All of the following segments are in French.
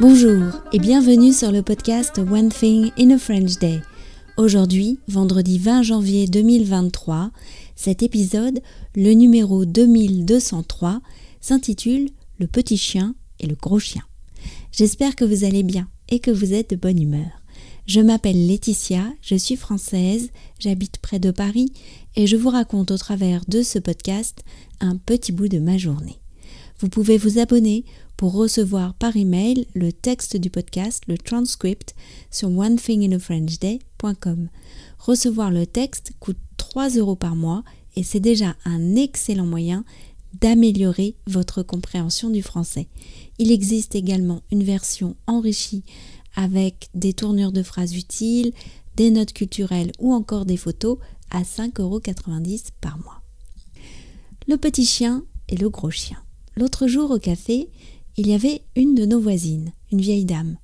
Bonjour et bienvenue sur le podcast One Thing in a French Day. Aujourd'hui, vendredi 20 janvier 2023, cet épisode, le numéro 2203, s'intitule Le petit chien et le gros chien. J'espère que vous allez bien et que vous êtes de bonne humeur. Je m'appelle Laetitia, je suis française, j'habite près de Paris et je vous raconte au travers de ce podcast un petit bout de ma journée. Vous pouvez vous abonner pour recevoir par email le texte du podcast, le transcript, sur onethinginafrenchday.com. Recevoir le texte coûte 3 euros par mois et c'est déjà un excellent moyen d'améliorer votre compréhension du français. Il existe également une version enrichie avec des tournures de phrases utiles, des notes culturelles ou encore des photos à 5,90 euros par mois. Le petit chien et le gros chien. L'autre jour au café, il y avait une de nos voisines, une vieille dame.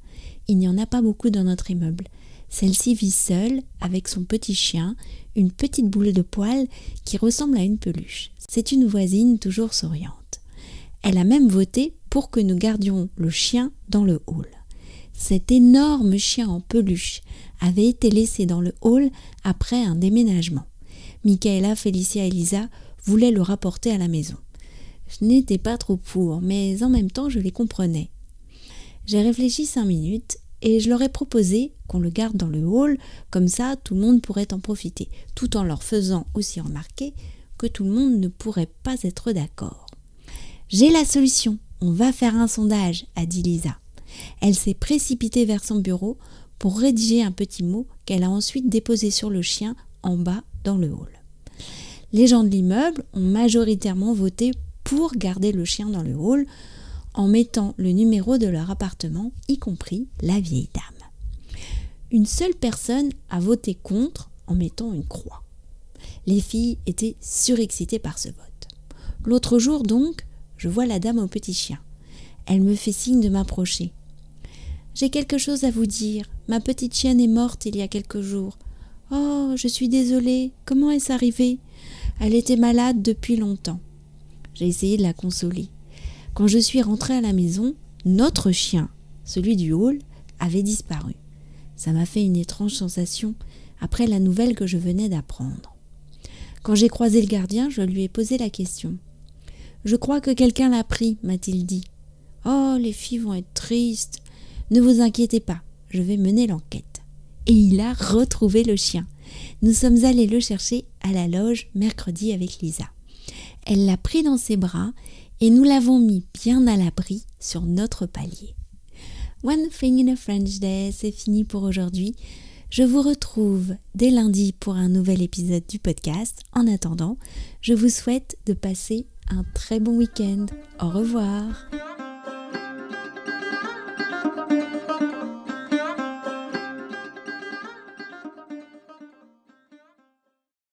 Il n'y en a pas beaucoup dans notre immeuble. Celle-ci vit seule avec son petit chien, une petite boule de poils qui ressemble à une peluche. C'est une voisine toujours souriante. Elle a même voté pour que nous gardions le chien dans le hall. Cet énorme chien en peluche avait été laissé dans le hall après un déménagement. Michaela, Félicia et Lisa voulaient le rapporter à la maison. Je n'étais pas trop pour, mais en même temps je les comprenais. J'ai réfléchi cinq minutes et je leur ai proposé qu'on le garde dans le hall, comme ça tout le monde pourrait en profiter, tout en leur faisant aussi remarquer que tout le monde ne pourrait pas être d'accord. J'ai la solution, on va faire un sondage, a dit Lisa. Elle s'est précipitée vers son bureau pour rédiger un petit mot qu'elle a ensuite déposé sur le chien en bas dans le hall. Les gens de l'immeuble ont majoritairement voté pour garder le chien dans le hall en mettant le numéro de leur appartement, y compris la vieille dame. Une seule personne a voté contre en mettant une croix. Les filles étaient surexcitées par ce vote. L'autre jour donc, je vois la dame au petit chien. Elle me fait signe de m'approcher. J'ai quelque chose à vous dire. Ma petite chienne est morte il y a quelques jours. Oh, je suis désolée. Comment est-ce arrivé? Elle était malade depuis longtemps. J'ai essayé de la consoler. Quand je suis rentrée à la maison, notre chien, celui du hall, avait disparu. Ça m'a fait une étrange sensation après la nouvelle que je venais d'apprendre. Quand j'ai croisé le gardien, je lui ai posé la question. Je crois que quelqu'un l'a pris, m'a-t-il dit. Oh, les filles vont être tristes. Ne vous inquiétez pas, je vais mener l'enquête. Et il a retrouvé le chien. Nous sommes allés le chercher à la loge mercredi avec Lisa. Elle l'a pris dans ses bras et nous l'avons mis bien à l'abri sur notre palier. One Thing in a French Day, c'est fini pour aujourd'hui. Je vous retrouve dès lundi pour un nouvel épisode du podcast. En attendant, je vous souhaite de passer un très bon week-end. Au revoir.